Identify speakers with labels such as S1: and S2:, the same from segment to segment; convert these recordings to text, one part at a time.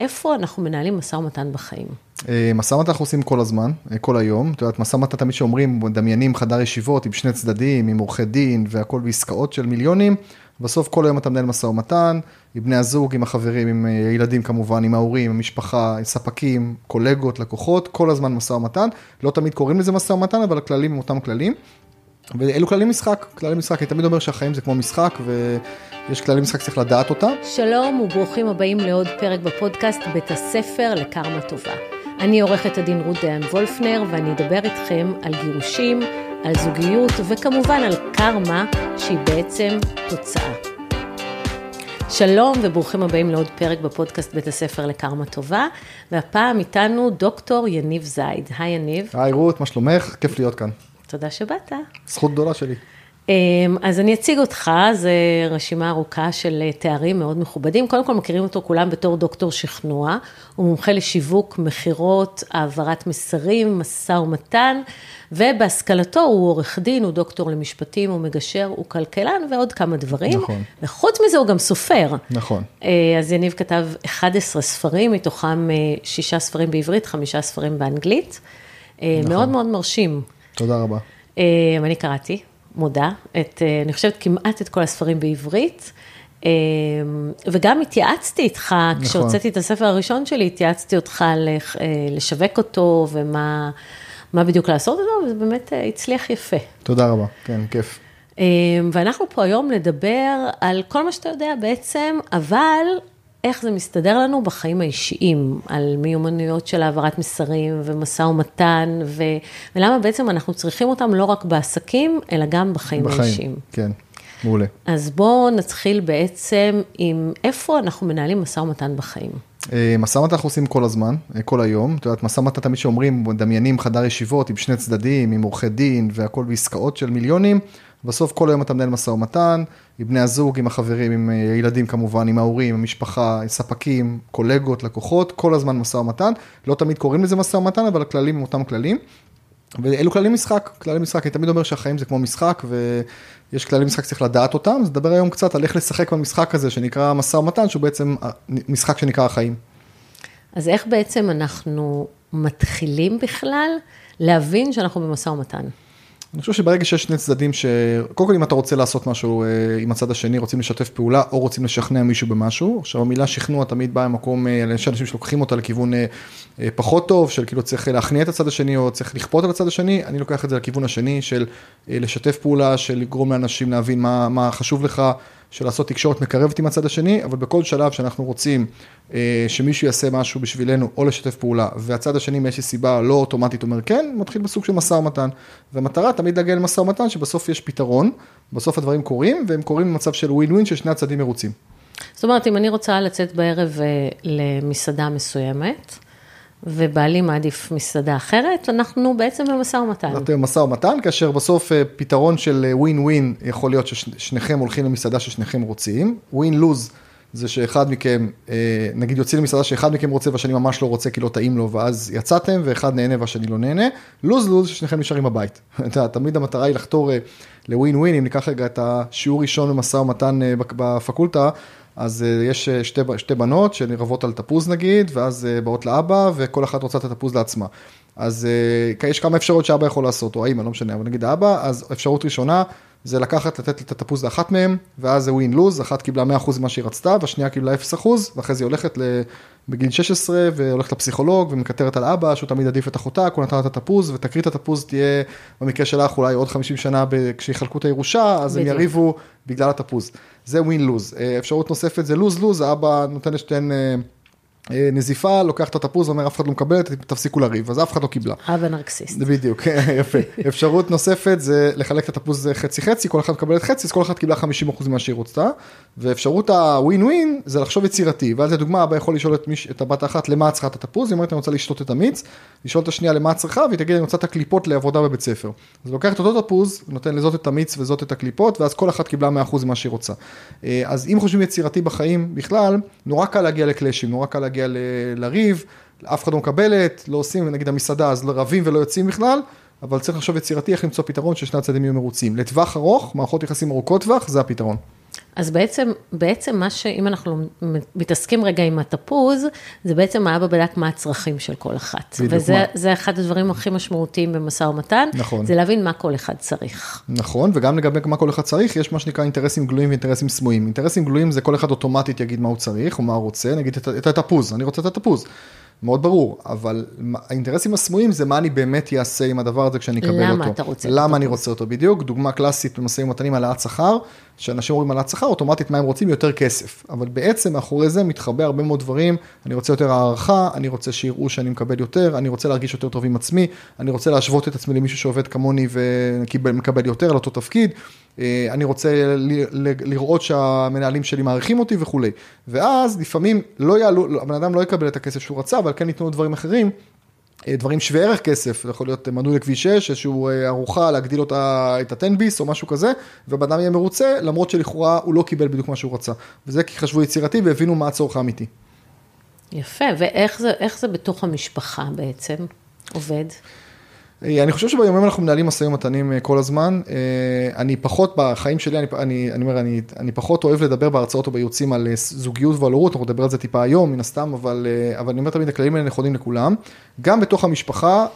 S1: איפה אנחנו מנהלים משא ומתן בחיים?
S2: משא ומתן אנחנו עושים כל הזמן, כל היום. את יודעת, משא ומתן תמיד שאומרים, מדמיינים חדר ישיבות עם שני צדדים, עם עורכי דין והכל בעסקאות של מיליונים. בסוף כל היום אתה מנהל משא ומתן, עם בני הזוג, עם החברים, עם הילדים כמובן, עם ההורים, עם המשפחה, עם ספקים, קולגות, לקוחות, כל הזמן משא ומתן. לא תמיד קוראים לזה משא ומתן, אבל הכללים הם אותם כללים. ואלו כללי משחק, כללי משחק, אני תמיד אומר שהחיים זה כמו משחק ויש כללי משחק צריך לדעת אותם.
S1: שלום וברוכים הבאים לעוד פרק בפודקאסט בית הספר לקרמה טובה. אני עורכת הדין רות דיין וולפנר ואני אדבר איתכם על גירושים, על זוגיות וכמובן על קרמה שהיא בעצם תוצאה. שלום וברוכים הבאים לעוד פרק בפודקאסט בית הספר לקרמה טובה, והפעם איתנו דוקטור יניב זייד. היי יניב.
S2: היי רות, מה שלומך? כיף להיות כאן.
S1: תודה שבאת.
S2: זכות גדולה שלי.
S1: אז אני אציג אותך, זו רשימה ארוכה של תארים מאוד מכובדים. קודם כל מכירים אותו כולם בתור דוקטור שכנוע, הוא מומחה לשיווק, מכירות, העברת מסרים, משא ומתן, ובהשכלתו הוא עורך דין, הוא דוקטור למשפטים, הוא מגשר, הוא כלכלן ועוד כמה דברים.
S2: נכון.
S1: וחוץ מזה הוא גם סופר.
S2: נכון.
S1: אז יניב כתב 11 ספרים, מתוכם שישה ספרים בעברית, חמישה ספרים באנגלית. נכון. מאוד מאוד מרשים.
S2: תודה רבה.
S1: אני קראתי, מודה, את, אני חושבת כמעט את כל הספרים בעברית, וגם התייעצתי איתך, נכון. כשהוצאתי את הספר הראשון שלי, התייעצתי אותך לשווק אותו ומה מה בדיוק לעשות אותו, וזה באמת הצליח יפה.
S2: תודה רבה, כן, כיף.
S1: ואנחנו פה היום נדבר על כל מה שאתה יודע בעצם, אבל איך זה מסתדר לנו בחיים האישיים, על מיומנויות של העברת מסרים ומשא ומתן, ו... ולמה בעצם אנחנו צריכים אותם לא רק בעסקים, אלא גם בחיים,
S2: בחיים
S1: האישיים.
S2: כן, מעולה.
S1: אז בואו נתחיל בעצם עם איפה אנחנו מנהלים משא ומתן בחיים.
S2: משא ומתן אנחנו עושים כל הזמן, כל היום. את יודעת, משא ומתן תמיד שאומרים, מדמיינים חדר ישיבות עם שני צדדים, עם עורכי דין והכל בעסקאות של מיליונים. בסוף כל היום אתה מנהל משא ומתן, עם בני הזוג, עם החברים, עם הילדים כמובן, עם ההורים, עם המשפחה, עם ספקים, קולגות, לקוחות, כל הזמן משא ומתן. לא תמיד קוראים לזה משא ומתן, אבל הכללים הם אותם כללים. ואלו כללי משחק, כללי משחק, אני תמיד אומר שהחיים זה כמו משחק ויש כללי משחק שצריך לדעת אותם, אז נדבר היום קצת על איך לשחק במשחק הזה שנקרא משא ומתן, שהוא בעצם משחק שנקרא החיים.
S1: אז איך בעצם אנחנו מתחילים בכלל להבין שאנחנו במשא ומתן?
S2: אני חושב שברגע שיש שני צדדים ש... קודם כל אם אתה רוצה לעשות משהו עם הצד השני, רוצים לשתף פעולה או רוצים לשכנע מישהו במשהו, עכשיו המילה שכנוע תמיד באה ממקום, יש אנשים שלוקחים אותה לכיוון פחות טוב, של כאילו צריך להכניע את הצד השני או צריך לכפות על הצד השני, אני לוקח את זה לכיוון השני של לשתף פעולה, של לגרום לאנשים להבין מה, מה חשוב לך, של לעשות תקשורת מקרבת עם הצד השני, אבל בכל שלב שאנחנו רוצים שמישהו יעשה משהו בשבילנו או לשתף פעולה, והצד השני מאיזושהי סיבה לא אוטומטית אומר כן, מתחיל בסוג של משא ומתן. והמטרה תמיד להגיע למשא ומתן שבסוף יש פתרון, בסוף הדברים קורים, והם קורים במצב של ווין ווין ששני הצדדים מרוצים.
S1: זאת אומרת, אם אני רוצה לצאת בערב למסעדה מסוימת, ובעלי מעדיף מסעדה אחרת, אנחנו בעצם במשא ומתן.
S2: אנחנו במשא ומתן, כאשר בסוף פתרון של ווין ווין יכול להיות ששניכם הולכים למסעדה ששניכם רוצים, ווין לוז. זה שאחד מכם, נגיד יוצאים למסעדה שאחד מכם רוצה והשני ממש לא רוצה כי לא טעים לו ואז יצאתם ואחד נהנה והשני לא נהנה, לוז לוז ששניכם נשארים בבית. תמיד המטרה היא לחתור לווין ווין, אם ניקח רגע את השיעור ראשון במשא ומתן בפקולטה, אז יש שתי, שתי בנות שנרבות על תפוז נגיד, ואז באות לאבא וכל אחת רוצה את התפוז לעצמה. אז יש כמה אפשרויות שאבא יכול לעשות, או האמא, לא משנה, אבל נגיד האבא, אז אפשרות ראשונה, זה לקחת, לתת את התפוז לאחת מהם, ואז זה ווין לוז, אחת קיבלה 100% ממה שהיא רצתה, והשנייה קיבלה 0%, ואחרי זה היא הולכת בגיל 16, והולכת לפסיכולוג, ומקטרת על אבא, שהוא תמיד עדיף את אחותה, הוא נתן את התפוז, ותקרית התפוז תהיה, במקרה שלך, אולי עוד 50 שנה, כשיחלקו את הירושה, אז הם יריבו בגלל התפוז. זה ווין לוז. אפשרות נוספת זה לוז לוז, האבא נותן לשתיהן... נזיפה, לוקח את התפוז, אומר אף אחד לא מקבל, תפסיקו לריב, אז אף אחד לא קיבלה.
S1: אבא נרקסיסט.
S2: בדיוק, יפה. אפשרות נוספת זה לחלק את התפוז חצי חצי, כל אחד מקבל את חצי, אז כל אחד קיבלה 50% ממה שהיא רוצה. ואפשרות הווין ווין זה לחשוב יצירתי, ואז לדוגמה אבא יכול לשאול את, מיש, את הבת האחת למה את צריכה את התפוז, היא אומרת אני רוצה לשתות את המיץ, לשאול את השנייה למה את צריכה, והיא תגיד אני רוצה את הקליפות לעבודה בבית ספר. אז לוקח את אותו תפוז, נותן לזאת את המיץ וזאת את הקליפות, ואז כל אחת קיבלה 100% ממה שהיא רוצה. אז אם חושבים יצירתי בחיים בכלל, נורא קל להגיע לקלאשים, נורא קל להגיע לריב, אף אחד לא מקבלת, לא עושים, נגיד המסעדה, אז לא רבים ולא יוצאים בכלל, אבל צריך לחשוב יצירתי איך למצוא פתרון ששני הצדדים יהיו מרוצים. לטווח ארוך, מערכות יחסים ארוכות טווח, זה הפתרון.
S1: אז בעצם, בעצם מה ש... אם אנחנו מתעסקים רגע עם התפוז, זה בעצם האבא בדק מה הצרכים של כל אחת.
S2: בדיוק,
S1: וזה אחד הדברים הכי משמעותיים במשא ומתן.
S2: נכון.
S1: זה להבין מה כל אחד צריך.
S2: נכון, וגם לגבי מה כל אחד צריך, יש מה שנקרא אינטרסים גלויים ואינטרסים סמויים. אינטרסים גלויים זה כל אחד אוטומטית יגיד מה הוא צריך או מה הוא רוצה, נגיד את, את התפוז, אני רוצה את התפוז. מאוד ברור, אבל האינטרסים הסמויים זה מה אני באמת אעשה עם הדבר הזה כשאני אקבל
S1: למה
S2: אותו.
S1: אתה רוצה
S2: למה אני
S1: התפוז?
S2: רוצה אותו בדיוק, דוגמה קלאסית במשאים ומתנים העלאת שכר, שאנשים אומרים העלאת שכר, אוטומטית מה הם רוצים? יותר כסף. אבל בעצם מאחורי זה מתחבא הרבה מאוד דברים, אני רוצה יותר הערכה, אני רוצה שיראו שאני מקבל יותר, אני רוצה להרגיש יותר טוב עם עצמי, אני רוצה להשוות את עצמי למישהו שעובד כמוני ומקבל יותר על אותו תפקיד, אני רוצה לראות שהמנהלים שלי מעריכים אותי וכולי. ואז לפעמים לא יעלו, הבן אדם לא יקבל את הכסף שהוא רצה, אבל כן ייתנו דברים אחרים. אה, דברים שווה ערך כסף, זה יכול להיות מנוי לכביש 6, איזושהי אה, ארוחה, להגדיל אותה, את הטנביס או משהו כזה, ובן אדם יהיה מרוצה, למרות שלכאורה הוא לא קיבל בדיוק מה שהוא רצה. וזה כי חשבו יצירתי והבינו מה הצורך האמיתי.
S1: יפה, ואיך זה, זה בתוך המשפחה בעצם עובד?
S2: אה, אני חושב שביומים אנחנו מנהלים משאים ומתנים אה, כל הזמן. אה, אני פחות, בחיים שלי, אני, אני, אני אומר, אני, אני פחות אוהב לדבר בהרצאות או בייעוצים על זוגיות ועל הורות, אנחנו נדבר על זה טיפה היום, מן הסתם, אבל, אבל אני אומר תמיד, הכללים האלה נכונים לכולם. גם בתוך המשפחה,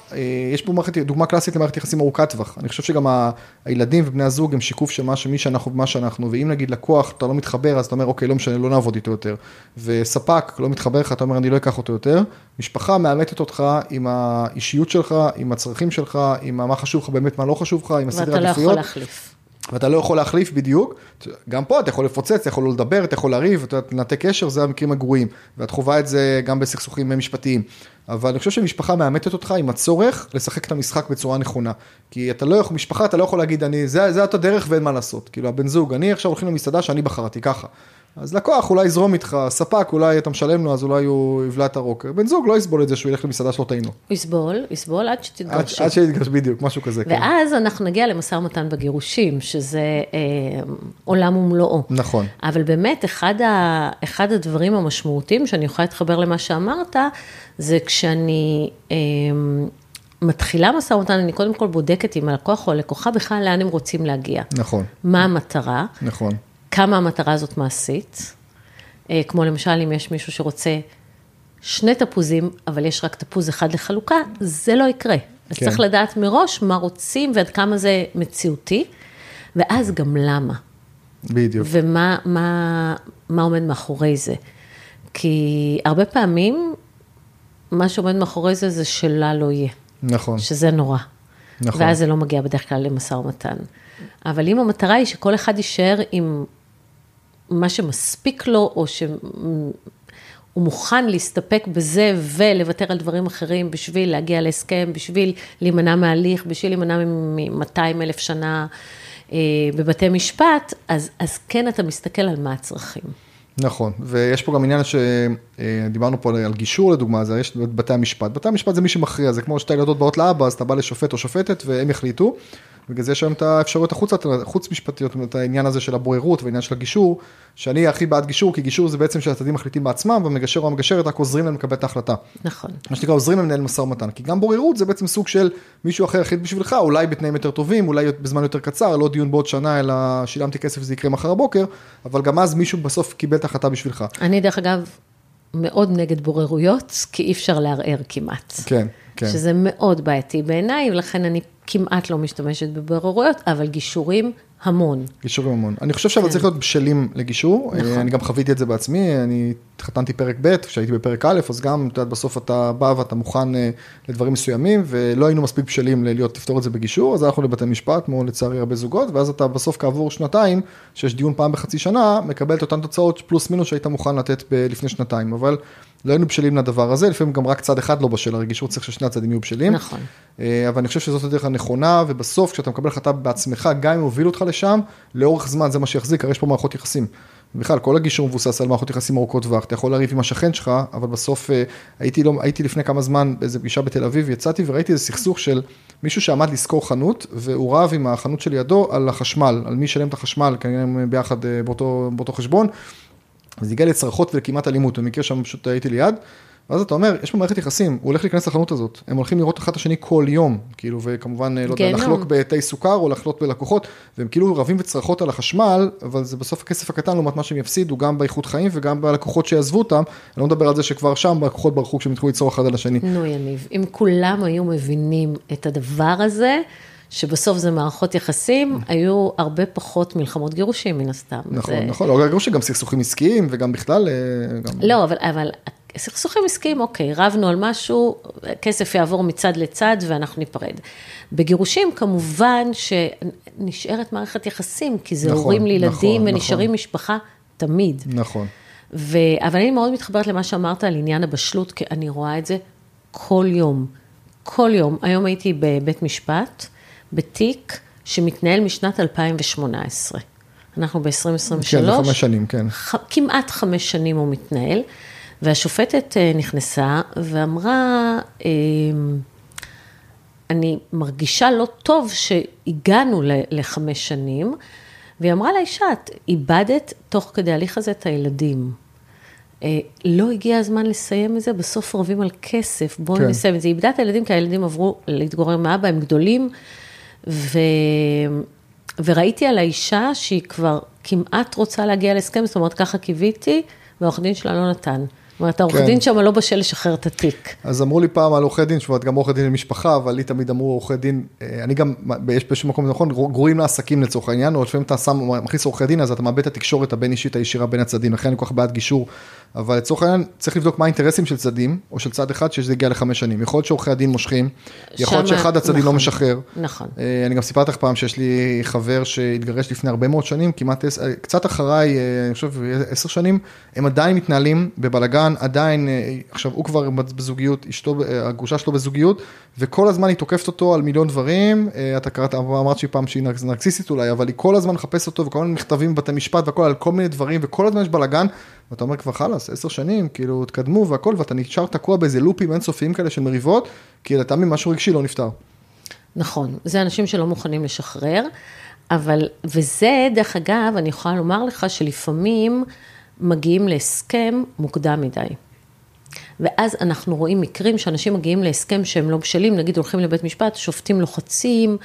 S2: יש פה מערכת, דוגמה קלאסית למערכת יחסים ארוכת טווח. אני חושב שגם ה- הילדים ובני הזוג הם שיקוף של מה שמי שאנחנו ומה שאנחנו, ואם נגיד לקוח, אתה לא מתחבר, אז אתה אומר, אוקיי, לא משנה, לא נעבוד איתו יותר. וספק לא מתחבר לך, אתה אומר, אני לא אקח אותו יותר. משפחה מאמתת אותך עם האישיות שלך, עם הצרכים שלך, עם מה חשוב לך באמת, מה לא חשוב לך, עם הסדרי
S1: ואתה לא
S2: עדיפויות.
S1: יכול להחליף.
S2: ואתה לא יכול להחליף בדיוק, גם פה אתה יכול לפוצץ, אתה יכול לא לדבר, אתה יכול לריב, אתה לנתק קשר, זה המקרים הגרועים, ואת חווה את זה גם בסכסוכים משפטיים. אבל אני חושב שמשפחה מאמתת אותך עם הצורך לשחק את המשחק בצורה נכונה. כי אתה לא יכול, משפחה אתה לא יכול להגיד, אני, זה, זה את הדרך ואין מה לעשות. כאילו הבן זוג, אני עכשיו הולכים למסעדה שאני בחרתי ככה. אז לקוח אולי יזרום איתך, ספק אולי אתה משלם לו, אז אולי הוא יבלע את הרוקר. בן זוג לא יסבול את זה שהוא ילך למסעדה שלא טעים לו.
S1: הוא יסבול, יסבול עד
S2: עד,
S1: שתתגרשו.
S2: עד שיתגרש בדיוק, משהו כזה. כן.
S1: ואז אנחנו נגיע למשא ומתן בגירושים, שזה אה, עולם ומלואו.
S2: נכון.
S1: אבל באמת, אחד, ה, אחד הדברים המשמעותיים שאני יכולה להתחבר למה שאמרת, זה כשאני אה, מתחילה משא ומתן, אני קודם כל בודקת עם הלקוח או הלקוחה בכלל לאן הם רוצים להגיע.
S2: נכון,
S1: מה המטרה,
S2: נכון.
S1: כמה המטרה הזאת מעשית. אה, כמו למשל, אם יש מישהו שרוצה שני תפוזים, אבל יש רק תפוז אחד לחלוקה, זה לא יקרה. אז
S2: כן.
S1: צריך לדעת מראש מה רוצים ועד כמה זה מציאותי, ואז גם למה.
S2: בדיוק.
S1: ומה מה, מה עומד מאחורי זה. כי הרבה פעמים, מה שעומד מאחורי זה, זה שלה לא יהיה,
S2: נכון.
S1: שזה נורא.
S2: נכון.
S1: ואז זה לא מגיע בדרך כלל למשא ומתן. אבל אם המטרה היא שכל אחד יישאר עם מה שמספיק לו, או שהוא מוכן להסתפק בזה ולוותר על דברים אחרים בשביל להגיע להסכם, בשביל להימנע מהליך, בשביל להימנע מ-200 אלף שנה אה, בבתי משפט, אז, אז כן אתה מסתכל על מה הצרכים.
S2: נכון, ויש פה גם עניין שדיברנו פה על גישור לדוגמה, אז יש את בתי המשפט. בתי המשפט זה מי שמכריע, זה כמו שתי ילדות באות לאבא, אז אתה בא לשופט או שופטת והם יחליטו. בגלל זה יש היום את האפשרויות החוץ, חוץ משפטיות, את העניין הזה של הבוררות והעניין של הגישור, שאני הכי בעד גישור, כי גישור זה בעצם שהצדדים מחליטים בעצמם, והמגשר או המגשרת רק עוזרים להם לקבל את ההחלטה.
S1: נכון.
S2: מה שנקרא עוזרים להם לנהל משא ומתן, כי גם בוררות זה בעצם סוג של מישהו אחר החליט בשבילך, אולי בתנאים יותר טובים, אולי בזמן יותר קצר, לא דיון בעוד שנה, אלא שילמתי כסף זה יקרה מחר הבוקר, אבל גם אז מישהו בסוף קיבל את ההחלטה בשבילך.
S1: אני דרך אגב מאוד נגד בוררויות, כי אי אפשר לערער כמעט.
S2: כן, כן.
S1: שזה מאוד בעייתי בעיניי, ולכן אני כמעט לא משתמשת בבוררויות, אבל גישורים המון.
S2: גישורים המון. אני חושב שאבל צריך להיות בשלים לגישור,
S1: נכון.
S2: אני גם חוויתי את זה בעצמי, אני התחתנתי פרק ב', כשהייתי בפרק א', אז גם, את יודעת, בסוף אתה בא ואתה מוכן אה, לדברים מסוימים, ולא היינו מספיק בשלים להיות, לפתור את זה בגישור, אז הלכנו לבתי משפט, כמו לצערי הרבה זוגות, ואז אתה בסוף כעבור שנתיים, שיש דיון פעם בחצי שנה, מקבל את אותן תוצאות פלוס מינוס שהיית מוכן לתת ב- לפני שנתיים, אבל לא היינו בשלים לדבר הזה, לפעמים גם רק צד אחד לא בשל, הרי גישור צריך ששני הצדדים יהיו בשלים.
S1: נכון.
S2: אה, אבל אני חושב שזאת הדרך הנכונה, ובסוף כשאתה מקבל החלטה בעצמך, גם אם הוביל אותך לשם, לאורך זמן זה מה שיחזיק, הרי יש פה מערכות יחסים. בכלל, כל הגישור מבוסס על מערכות יחסים ארוכות טווח, אתה יכול לריב עם השכן שלך, אבל בסוף אה, הייתי, לא, הייתי לפני כמה זמן באיזה פגישה בתל אביב, יצאתי וראיתי איזה סכסוך של מישהו שעמד לשכור חנות, והוא רב עם החנות שלידו על החשמל, על מי ישלם את החשמל, כנראה הם ביחד אה, באותו, באותו חשבון. אז הגיע לצרחות ולכמעט אלימות, במקרה שם פשוט הייתי ליד. ואז אתה אומר, יש פה מערכת יחסים, הוא הולך להיכנס לחנות הזאת, הם הולכים לראות אחד את השני כל יום, כאילו, וכמובן, לא יודע. לחלוק בתה סוכר או לחלוק בלקוחות, והם כאילו רבים וצרחות על החשמל, אבל זה בסוף הכסף הקטן לעומת מה שהם יפסידו, גם באיכות חיים וגם בלקוחות שיעזבו אותם, אני לא מדבר על זה שכבר שם, הלקוחות ברחו כשהם התחילו לצרוך אחד על השני.
S1: נו, יניב, אם כולם היו מבינים את הדבר הזה, שבסוף זה מערכות יחסים, היו הרבה פחות מלחמות גירושים, מן הסתם.
S2: נכון,
S1: זה...
S2: נכון, לא רק שגם סכסוכים עסקיים וגם בכלל, אה, גם...
S1: לא, אבל, אבל סכסוכים עסקיים, אוקיי, רבנו על משהו, כסף יעבור מצד לצד ואנחנו ניפרד. בגירושים, כמובן שנשארת מערכת יחסים, כי זה
S2: נכון,
S1: הורים לילדים
S2: נכון,
S1: ונשארים
S2: נכון.
S1: משפחה תמיד.
S2: נכון.
S1: ו... אבל אני מאוד מתחברת למה שאמרת על עניין הבשלות, כי אני רואה את זה כל יום. כל יום. היום הייתי בבית משפט, בתיק שמתנהל משנת 2018. אנחנו ב-2023.
S2: כן, זה חמש שנים, כן.
S1: ח... כמעט חמש שנים הוא מתנהל, והשופטת אה, נכנסה ואמרה, אה, אני מרגישה לא טוב שהגענו לחמש שנים, והיא אמרה לאישה, את איבדת תוך כדי ההליך הזה את הילדים. אה, לא הגיע הזמן לסיים את זה, בסוף רבים על כסף, בואו
S2: כן.
S1: נסיים את זה. היא איבדה את הילדים כי הילדים עברו להתגורר עם האבא, הם גדולים, ו... וראיתי על האישה שהיא כבר כמעט רוצה להגיע להסכם, זאת אומרת, ככה קיוויתי, והעורך דין שלה לא נתן. זאת אומרת, העורך
S2: כן.
S1: דין שם לא בשל לשחרר את התיק.
S2: אז אמרו לי פעם על עורכי דין, שאת גם עורכי דין למשפחה, אבל לי תמיד אמרו עורכי דין, אה, אני גם, יש באיזשהו מקום נכון, גרועים לעסקים לצורך העניין, או לפעמים אתה שם, מכניס עורכי דין, אז אתה מאבד את התקשורת הבין אישית הישירה בין הצדדים, לכן אני כל כך בעד גישור, אבל לצורך העניין צריך לבדוק מה האינטרסים של צדדים, או של צד אחד שזה הגיע לחמש שנים. יכול להיות שעורכי הדין מושכים, יכול להיות שאחד הצדדים לא
S1: נכון.
S2: משחרר.
S1: נכון.
S2: אה, אני גם סיפרתי לך פעם שיש לי חבר שהתגרש לפני הרבה מאוד שנים, כמעט, עש- קצת אחריי, אני חושב עשר שנים, הם עדיין מתנהלים בבלגן, עדיין, אה, עכשיו הוא כבר בזוגיות, אשתו, אה, הגרושה שלו בזוגיות, וכל הזמן היא תוקפת אותו על מיליון דברים, אה, אתה קראת, אמרת שהיא פעם שהיא נרק- נרקסיסטית אולי, אבל היא כל הזמן מחפשת אותו, וכל הזמן מכתבים בבתי משפט והכל על כל מיני דברים, וכל הזמן יש בלגן, ואתה אומר כבר חלאס, עשר שנים, כאילו, תקדמו והכל, ואתה נשאר תקוע באיזה לופים אינסופיים כאלה של מריבות, כי לטעמי משהו רגשי לא נפתר.
S1: נכון, זה אנשים שלא מוכנים לשחרר, אבל, וזה, דרך אגב, אני יכולה לומר לך שלפעמים מגיעים להסכם מוקדם מדי. ואז אנחנו רואים מקרים שאנשים מגיעים להסכם שהם לא בשלים, נגיד הולכים לבית משפט, שופטים לוחצים,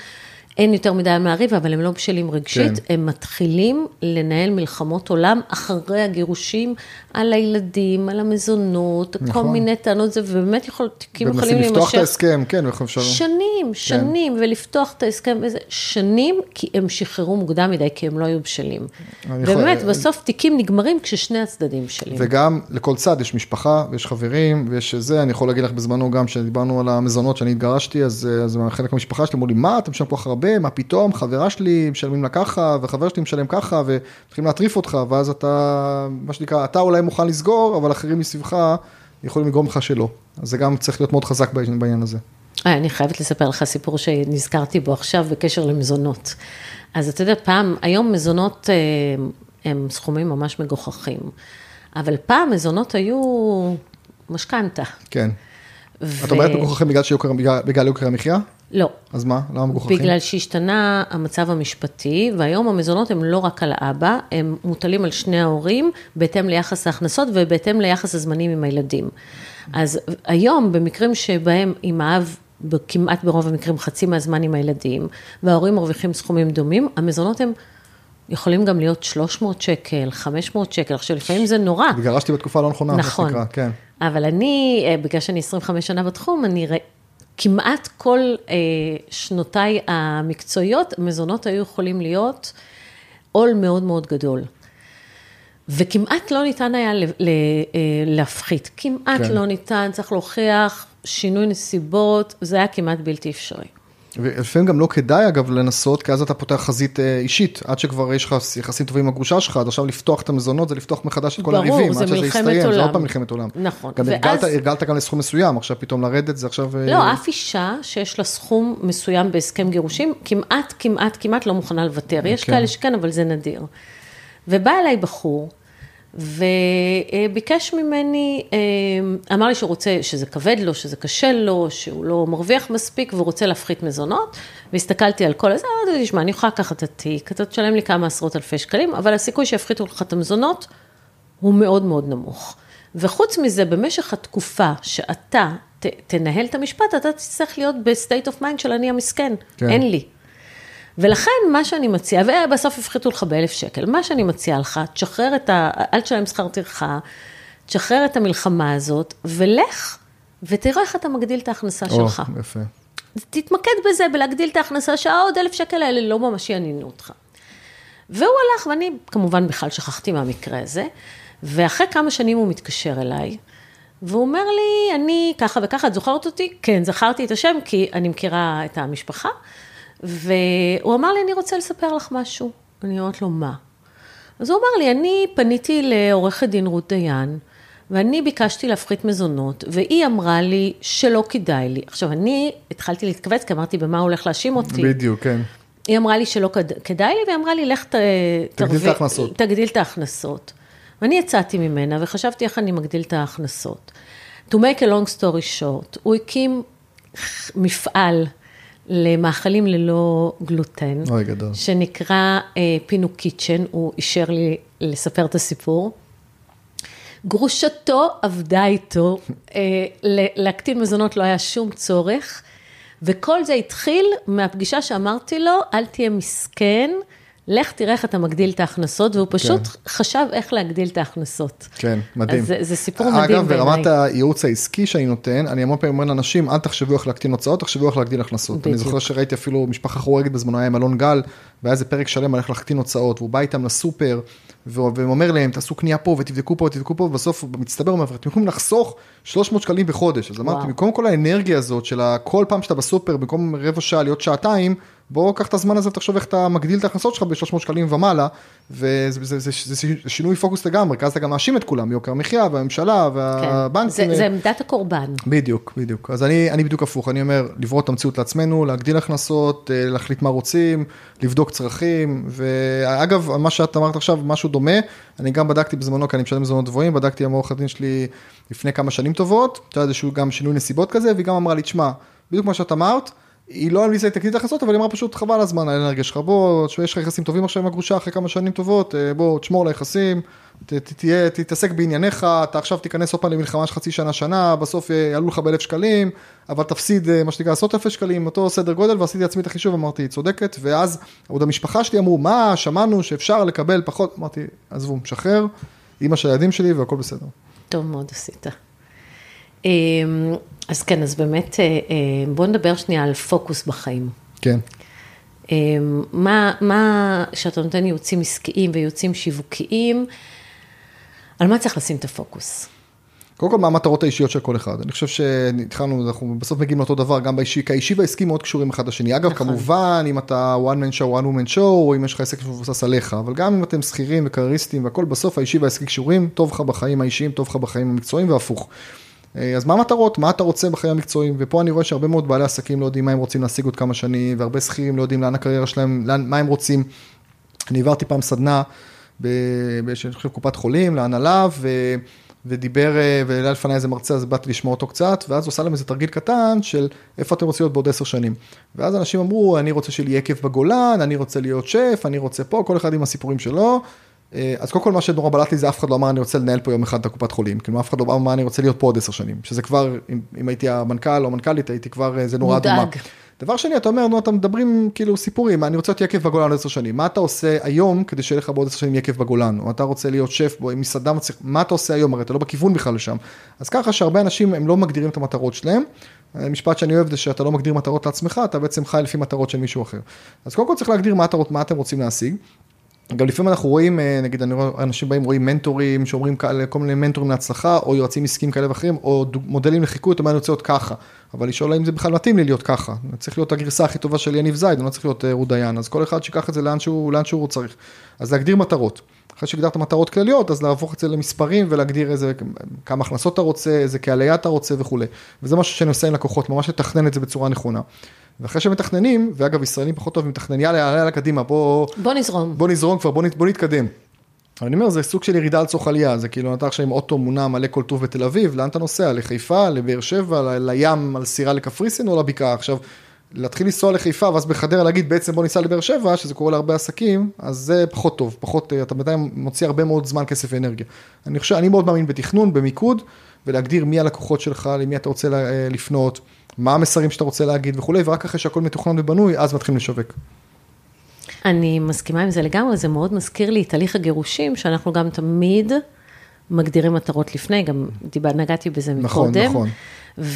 S1: אין יותר מדי מה לריב, אבל הם לא בשלים רגשית,
S2: כן.
S1: הם מתחילים לנהל מלחמות עולם אחרי הגירושים, על הילדים, על המזונות, כל
S2: נכון.
S1: מיני טענות, זה ובאמת יכול, תיקים יכולים
S2: ומנסים
S1: להימשך.
S2: לפתוח את ההסכם, כן, ואיך אפשר...
S1: שנים, שנים, כן. ולפתוח את ההסכם וזה, שנים, כי הם שחררו מוקדם מדי, כי הם לא היו בשלים.
S2: אני יכול-
S1: באמת, בסוף תיקים נגמרים כששני הצדדים בשלים.
S2: וגם לכל צד יש משפחה ויש חברים ויש זה, אני יכול להגיד לך בזמנו גם כשדיברנו על המזונות שאני התגרשתי, אז, אז חלק מהמשפחה שלי אמרו לי, מה, אתה משלם כל כך הרבה, מה פתאום, חברה שלי משלמים לה ככה, וחבר שלי משלם ככה, ומתחילים להטריף אותך, ואז אתה, מה שנקרא, אתה אולי מוכן לסגור, אבל אחרים מסביבך יכולים לגרום לך שלא. אז זה גם צריך להיות מאוד חזק בעניין הזה.
S1: אה, אני חייבת לספר לך סיפור שנזכרתי בו עכשיו בקשר למזונות. אז אתה יודע, פעם, היום מזונות אה, הם סכומים ממש מגוחכים, אבל פעם מזונות היו משכנתה.
S2: כן.
S1: ו...
S2: את אומרת מגוחכים בגלל שיוקר- בגלל יוקר המחיה?
S1: לא.
S2: אז מה? למה מגוחכים?
S1: בגלל שהשתנה המצב המשפטי, והיום המזונות הם לא רק על האבא, הם מוטלים על שני ההורים, בהתאם ליחס ההכנסות ובהתאם ליחס הזמנים עם הילדים. אז היום, במקרים שבהם אם האב, כמעט ברוב המקרים חצי מהזמן עם הילדים, וההורים מרוויחים סכומים דומים, המזונות הם יכולים גם להיות 300 שקל, 500 שקל, עכשיו לפעמים זה נורא.
S2: התגרשתי בתקופה לא נכונה, מה
S1: נכון.
S2: שנקרא, כן.
S1: אבל אני, אה, בגלל שאני 25 שנה בתחום, אני כמעט כל אה, שנותיי המקצועיות, מזונות היו יכולים להיות עול מאוד מאוד גדול. וכמעט לא ניתן היה ל, ל, אה, להפחית, כמעט
S2: כן.
S1: לא ניתן, צריך להוכיח שינוי נסיבות, זה היה כמעט בלתי אפשרי.
S2: ולפעמים גם לא כדאי אגב לנסות, כי אז אתה פותח חזית אה, אישית, עד שכבר יש לך יחסים טובים עם הגרושה שלך, אז עכשיו לפתוח את המזונות זה לפתוח מחדש את כל
S1: ברור,
S2: הריבים, עד שזה יסתיים, זה. עוד פעם מלחמת עולם.
S1: נכון,
S2: גם
S1: ואז-
S2: הרגלת, הרגלת גם לסכום מסוים, עכשיו פתאום לרדת זה עכשיו... אה,
S1: לא, אף אישה שיש לה סכום מסוים בהסכם גירושים, כמעט, כמעט, כמעט לא מוכנה לוותר. יש
S2: כן.
S1: כאלה שכן, אבל זה נדיר. ובא אליי בחור, וביקש ממני, אה, אמר לי שהוא רוצה, שזה כבד לו, שזה קשה לו, שהוא לא מרוויח מספיק ורוצה להפחית מזונות, והסתכלתי על כל זה, אמרתי, תשמע, אני יכולה לקחת את התיק, אתה תשלם לי כמה עשרות אלפי שקלים, אבל הסיכוי שיפחיתו לך את המזונות הוא מאוד מאוד נמוך. וחוץ מזה, במשך התקופה שאתה ת, תנהל את המשפט, אתה תצטרך להיות ב state of mind של אני המסכן,
S2: כן.
S1: אין לי. ולכן מה שאני מציעה, ובסוף הפחיתו לך באלף שקל, מה שאני מציעה לך, תשחרר את ה... אל תשלם שכר טרחה, תשחרר את המלחמה הזאת, ולך ותראה איך אתה מגדיל את ההכנסה
S2: או,
S1: שלך.
S2: יפה.
S1: תתמקד בזה, בלהגדיל את ההכנסה, שהעוד אלף שקל האלה לא ממש יעניינו אותך. והוא הלך, ואני כמובן בכלל שכחתי מהמקרה הזה, ואחרי כמה שנים הוא מתקשר אליי, והוא אומר לי, אני ככה וככה, את זוכרת אותי? כן, זכרתי את השם, כי אני מכירה את המשפחה, והוא אמר לי, אני רוצה לספר לך משהו. אני אומרת לו, מה? אז הוא אמר לי, אני פניתי לעורכת דין רות דיין, ואני ביקשתי להפחית מזונות, והיא אמרה לי שלא כדאי לי. עכשיו, אני התחלתי להתכווץ, כי אמרתי, במה הוא הולך להאשים אותי?
S2: בדיוק, כן.
S1: היא אמרה לי שלא כד- כדאי לי, והיא אמרה לי, לך ת...
S2: תגדיל את
S1: תרוויח-
S2: ההכנסות.
S1: תגדיל את ההכנסות. ואני יצאתי ממנה וחשבתי איך אני מגדיל את ההכנסות. To make a long story short, הוא הקים מפעל למאכלים ללא גלוטן,
S2: אוי, גדול.
S1: שנקרא אה, פינו קיצ'ן, הוא אישר לי לספר את הסיפור. גרושתו עבדה איתו, אה, להקטין מזונות לא היה שום צורך, וכל זה התחיל מהפגישה שאמרתי לו, אל תהיה מסכן, לך תראה איך אתה מגדיל את ההכנסות, והוא פשוט חשב איך להגדיל את ההכנסות.
S2: כן, מדהים.
S1: אז זה, זה סיפור מדהים
S2: אגב,
S1: בעיניי.
S2: ברמת הייעוץ העסקי שאני נותן, אני המון פעמים אומר לאנשים, אל תחשבו איך להקטין הוצאות, תחשבו איך להגדיל הכנסות. אני
S1: בדיוק.
S2: זוכר שראיתי אפילו משפחה חורגת בזמנו, היה עם אלון גל, והיה איזה פרק שלם על איך להקטין הוצאות, והוא בא איתם לסופר, ואומר להם, תעשו קנייה פה ותבדקו פה ותבדקו פה, ובסוף במצטבר הוא אומר, אתם יכולים לחסוך 300 שקלים בחודש. אז אמרתי,
S1: וואו.
S2: במקום כל האנרגיה הזאת של ה- כל פעם שאתה בסופר, במקום רבע שעה להיות שעתיים, בוא קח את הזמן הזה ותחשוב איך אתה מגדיל את ההכנסות שלך ב-300 שקלים ומעלה, וזה זה, זה, זה, זה שינוי פוקוס לגמרי, כי אז אתה גם מאשים את כולם, יוקר המחיה והממשלה
S1: כן,
S2: והבנקים.
S1: זה, זה עמדת הקורבן.
S2: בדיוק, בדיוק. אז אני, אני בדיוק הפוך, אני אומר, לברוא את המציאות לעצמנו, להגדיל הכנסות, אה, להחליט מה רוצים, לבדוק צרכים, ואגב, מה שאת אמרת עכשיו, משהו דומה, אני גם בדקתי בזמנו, כי אני משלם מזונות גבוהים, בדקתי עם עורך הדין שלי לפני כמה שנים טובות, אתה יודע, איזשהו גם שינוי נסיבות כזה, והיא גם אמרה לי, תשמע, בדיוק מה שאת אמרת, היא לא המליצה לי תקליט הכנסות, אבל היא אמרה פשוט חבל הזמן האנרגיה שלך, בוא, יש לך יחסים טובים עכשיו עם הגרושה אחרי כמה שנים טובות, אה, בוא, תשמור על היחסים, תתעסק בענייניך, אתה עכשיו תיכנס עוד פעם למלחמה של חצי שנה, שנה, בסוף אה, יעלו לך באלף שקלים, אבל תפסיד אה, מה שנקרא עשרות אלפי שקלים, אותו סדר גודל, ועשיתי לעצמי את החישוב, אמרתי, היא צודקת, ואז עוד המשפחה שלי אמרו, מה, שמענו שאפשר לקבל פחות, אמרתי, עזבו, משחרר, אימא של הילדים שלי והכל בסדר.
S1: טוב מאוד עשית. אמ, אז כן, אז באמת, אה, אה, בוא נדבר שנייה על פוקוס בחיים.
S2: כן.
S1: אמ, מה, מה, כשאתה נותן ייעוצים עסקיים וייעוצים שיווקיים, על מה צריך לשים את הפוקוס?
S2: קודם כל, מה המטרות האישיות של כל אחד. אני חושב שהתחלנו, אנחנו בסוף מגיעים לאותו דבר, גם באישי, כי האישי והעסקי מאוד קשורים אחד לשני. אגב,
S1: נכון.
S2: כמובן, אם אתה one man show, one woman show, או אם יש לך עסק שמבוסס עליך, אבל גם אם אתם שכירים וקרייריסטים והכל, בסוף האישי והעסקי קשורים, טוב לך בחיים האישיים, טוב לך בחיים המקצועיים והפוך. אה, אז מה המטרות? מה אתה רוצה בחיים המקצועיים? ופה אני רואה שהרבה מאוד בעלי עסקים לא יודעים מה הם רוצים להשיג עוד כמה שנים, והרבה שכירים לא יודעים לאן הקריירה שלהם, לאן, מה הם רוצים. אני העברתי פעם סדנה, ב- ב- שאני חושב קופת חולים, להנהלה, ו... ודיבר, אה, והעלה לפניי איזה מרצה, אז באתי לשמוע אותו קצת, ואז הוא עשה להם איזה תרגיל קטן של איפה אתם רוצים להיות בעוד עשר שנים. ואז אנשים אמרו, אני רוצה שיהיה יקב בגולן, אני רוצה להיות שף, אני רוצה פה, כל אחד עם הסיפורים שלו. אה, אז קודם כל מה שנורא בלט לי זה אף אחד לא אמר אני רוצה לנהל פה יום אחד את הקופת חולים, כאילו אף אחד לא אמר אני רוצה להיות פה עוד עשר שנים, שזה כבר, אם, אם הייתי המנכ"ל או המנכ"לית הייתי כבר, אה, זה נורא. אדומה. דבר שני, אתה אומר, נו, אתם מדברים כאילו סיפורים, אני רוצה להיות יקב בגולן עוד עשר שנים, מה אתה עושה היום כדי שיהיה לך בעוד עשר שנים יקב בגולן, או אתה רוצה להיות שף בו עם מסעדה מצליח, מה אתה עושה היום, הרי אתה לא בכיוון בכלל לשם. אז ככה שהרבה אנשים הם לא מגדירים את המטרות שלהם, המשפט שאני אוהב זה שאתה לא מגדיר מטרות לעצמך, אתה בעצם חי לפי מטרות של מישהו אחר. אז קודם כל צריך להגדיר מה, אתה, מה אתם רוצים להשיג. גם לפעמים אנחנו רואים, אה, נגיד, אני רואה, אנשים באים, רואים מנטורים שאומרים כל מיני מנטורים להצלחה, או יועצים עסקיים כאלה ואחרים, או מודלים לחיקוי, אתה אומר, אני רוצה להיות ככה. אבל לשאול האם זה בכלל מתאים לי להיות ככה. צריך להיות הגרסה הכי טובה של יניב זייד, אני לא צריך להיות אה, רות דיין, אז כל אחד שיקח את זה לאן שהוא, לאן שהוא צריך. אז להגדיר מטרות. אחרי שהגדרת מטרות כלליות, אז להפוך את זה למספרים ולהגדיר איזה, כמה הכנסות אתה רוצה, איזה יעד אתה רוצה וכולי. וזה משהו שאני עושה עם לקוחות, ממש לתכנן את זה בצורה נכונה. ואחרי שמתכננים, ואגב, ישראלים פחות טובים מתכנן, יאללה, יאללה, קדימה, בוא,
S1: בוא נזרום.
S2: בוא נזרום כבר, בוא, נת, בוא נתקדם. אבל אני אומר, זה סוג של ירידה לצורך עלייה, זה כאילו אתה עכשיו עם אוטו מונע מלא כל טוב בתל אביב, לאן אתה נוסע? לחיפה, לבאר שבע, ל- לים, על סירה לקפריסין או לבקעה? עכשיו, להתחיל לנסוע לחיפה ואז בחדרה להגיד בעצם בוא ניסע לבאר שבע, שזה קורה להרבה עסקים, אז זה פחות טוב, פחות, אתה בינתיים מוציא הרבה מאוד זמן, כסף ואנרגיה. אני חושב, אני מאוד מאמין בתכנון, במיקוד, ולהגדיר מי הלקוחות שלך, למי אתה רוצה לפנות, מה המסרים שאתה רוצה להגיד וכולי, ורק אחרי שהכל מתוכנן ובנוי, אז מתחילים לשווק.
S1: אני מסכימה עם זה לגמרי, זה מאוד מזכיר לי את תהליך הגירושים, שאנחנו גם תמיד מגדירים מטרות לפני, גם דיבר, נגעתי בזה
S2: נכון,
S1: מקודם.
S2: נכון,
S1: נכון.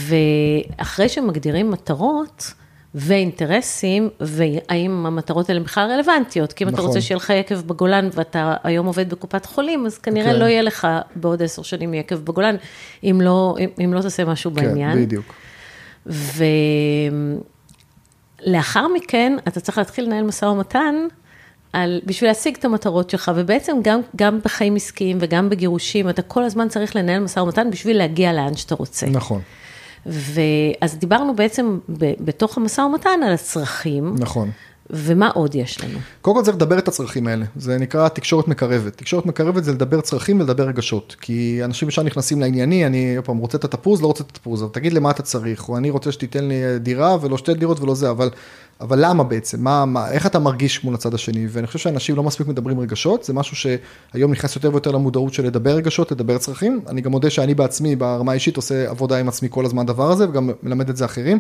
S1: ואחרי שמגדירים מטרות, ואינטרסים, והאם המטרות האלה בכלל רלוונטיות, כי אם נכון. אתה רוצה שיהיה לך יקב בגולן ואתה היום עובד בקופת חולים, אז כנראה כן. לא יהיה לך בעוד עשר שנים יקב בגולן, אם לא, אם, אם לא תעשה משהו כן, בעניין.
S2: כן, בדיוק.
S1: ולאחר מכן, אתה צריך להתחיל לנהל משא ומתן, על, בשביל להשיג את המטרות שלך, ובעצם גם, גם בחיים עסקיים וגם בגירושים, אתה כל הזמן צריך לנהל משא ומתן בשביל להגיע לאן שאתה רוצה.
S2: נכון.
S1: ואז דיברנו בעצם בתוך המשא ומתן על הצרכים.
S2: נכון.
S1: ומה עוד יש לנו?
S2: קודם כל צריך לדבר את הצרכים האלה, זה נקרא תקשורת מקרבת. תקשורת מקרבת זה לדבר צרכים ולדבר רגשות, כי אנשים ישר נכנסים לענייני, אני פעם רוצה את התפוז, לא רוצה את התפוז, אבל תגיד למה אתה צריך, או אני רוצה שתיתן לי דירה ולא שתי דירות ולא זה, אבל, אבל למה בעצם, מה, מה, איך אתה מרגיש מול הצד השני, ואני חושב שאנשים לא מספיק מדברים רגשות, זה משהו שהיום נכנס יותר ויותר למודעות של לדבר רגשות, לדבר צרכים, אני גם מודה שאני בעצמי ברמה האישית עושה עבודה עם עצמי כל הזמן דבר הזה, וגם מלמד את זה אחרים.